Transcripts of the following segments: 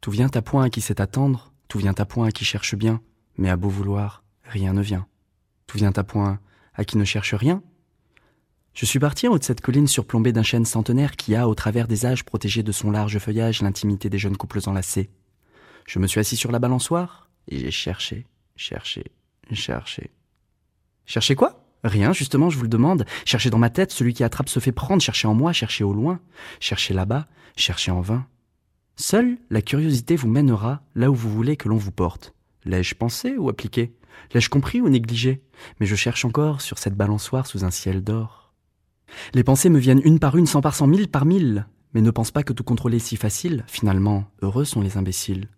Tout vient à point à qui sait attendre, tout vient à point à qui cherche bien, mais à beau vouloir, rien ne vient. Tout vient à point à qui ne cherche rien. Je suis parti en haut de cette colline surplombée d'un chêne centenaire qui a, au travers des âges, protégé de son large feuillage l'intimité des jeunes couples enlacés. Je me suis assis sur la balançoire et j'ai cherché, cherché, cherché. Cherché quoi? Rien, justement, je vous le demande. Chercher dans ma tête, celui qui attrape se fait prendre, chercher en moi, chercher au loin, chercher là-bas, chercher en vain. Seule la curiosité vous mènera là où vous voulez que l'on vous porte. L'ai-je pensé ou appliqué? L'ai-je compris ou négligé? Mais je cherche encore sur cette balançoire sous un ciel d'or. Les pensées me viennent une par une, cent par cent, mille par mille, mais ne pense pas que tout contrôler est si facile. Finalement, heureux sont les imbéciles.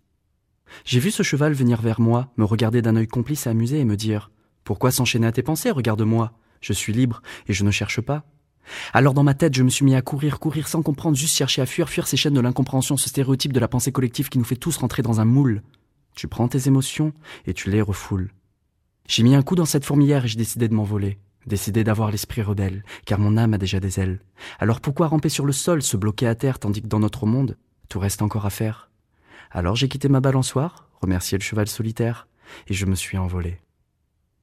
J'ai vu ce cheval venir vers moi, me regarder d'un œil complice et amusé et me dire pourquoi s'enchaîner à tes pensées? Regarde-moi. Je suis libre et je ne cherche pas. Alors dans ma tête, je me suis mis à courir, courir sans comprendre, juste chercher à fuir, fuir ces chaînes de l'incompréhension, ce stéréotype de la pensée collective qui nous fait tous rentrer dans un moule. Tu prends tes émotions et tu les refoules. J'ai mis un coup dans cette fourmilière et j'ai décidé de m'envoler, décidé d'avoir l'esprit rebelle, car mon âme a déjà des ailes. Alors pourquoi ramper sur le sol, se bloquer à terre, tandis que dans notre monde, tout reste encore à faire? Alors j'ai quitté ma balançoire, remercié le cheval solitaire, et je me suis envolé.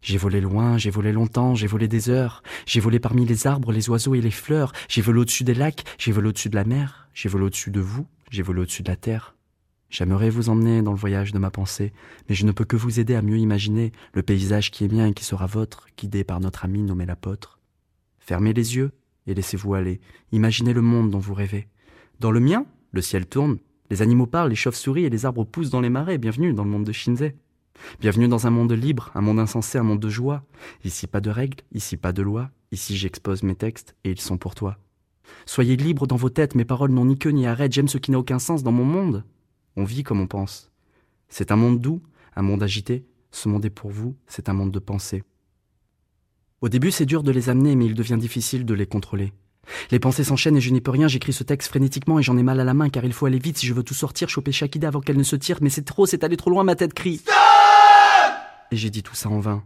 J'ai volé loin, j'ai volé longtemps, j'ai volé des heures, j'ai volé parmi les arbres, les oiseaux et les fleurs, j'ai volé au-dessus des lacs, j'ai volé au-dessus de la mer, j'ai volé au-dessus de vous, j'ai volé au-dessus de la terre. J'aimerais vous emmener dans le voyage de ma pensée, mais je ne peux que vous aider à mieux imaginer le paysage qui est mien et qui sera votre, guidé par notre ami nommé l'apôtre. Fermez les yeux et laissez-vous aller, imaginez le monde dont vous rêvez. Dans le mien, le ciel tourne, les animaux parlent, les chauves-souris et les arbres poussent dans les marais, bienvenue dans le monde de Shinzé. Bienvenue dans un monde libre, un monde insensé, un monde de joie. Ici pas de règles, ici pas de lois, ici j'expose mes textes et ils sont pour toi. Soyez libres dans vos têtes, mes paroles n'ont ni queue ni arrêt, j'aime ce qui n'a aucun sens dans mon monde. On vit comme on pense. C'est un monde doux, un monde agité, ce monde est pour vous, c'est un monde de pensée. Au début c'est dur de les amener, mais il devient difficile de les contrôler. Les pensées s'enchaînent et je n'y peux rien, j'écris ce texte frénétiquement et j'en ai mal à la main car il faut aller vite si je veux tout sortir, choper chaque idée avant qu'elle ne se tire, mais c'est trop, c'est allé trop loin, ma tête crie. J'ai dit tout ça en vain.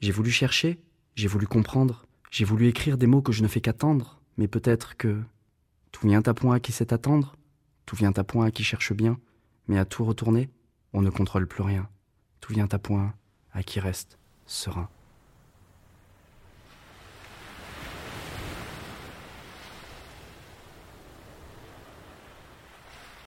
J'ai voulu chercher, j'ai voulu comprendre, j'ai voulu écrire des mots que je ne fais qu'attendre, mais peut-être que tout vient à point à qui sait attendre, tout vient à point à qui cherche bien, mais à tout retourner, on ne contrôle plus rien. Tout vient à point à qui reste serein.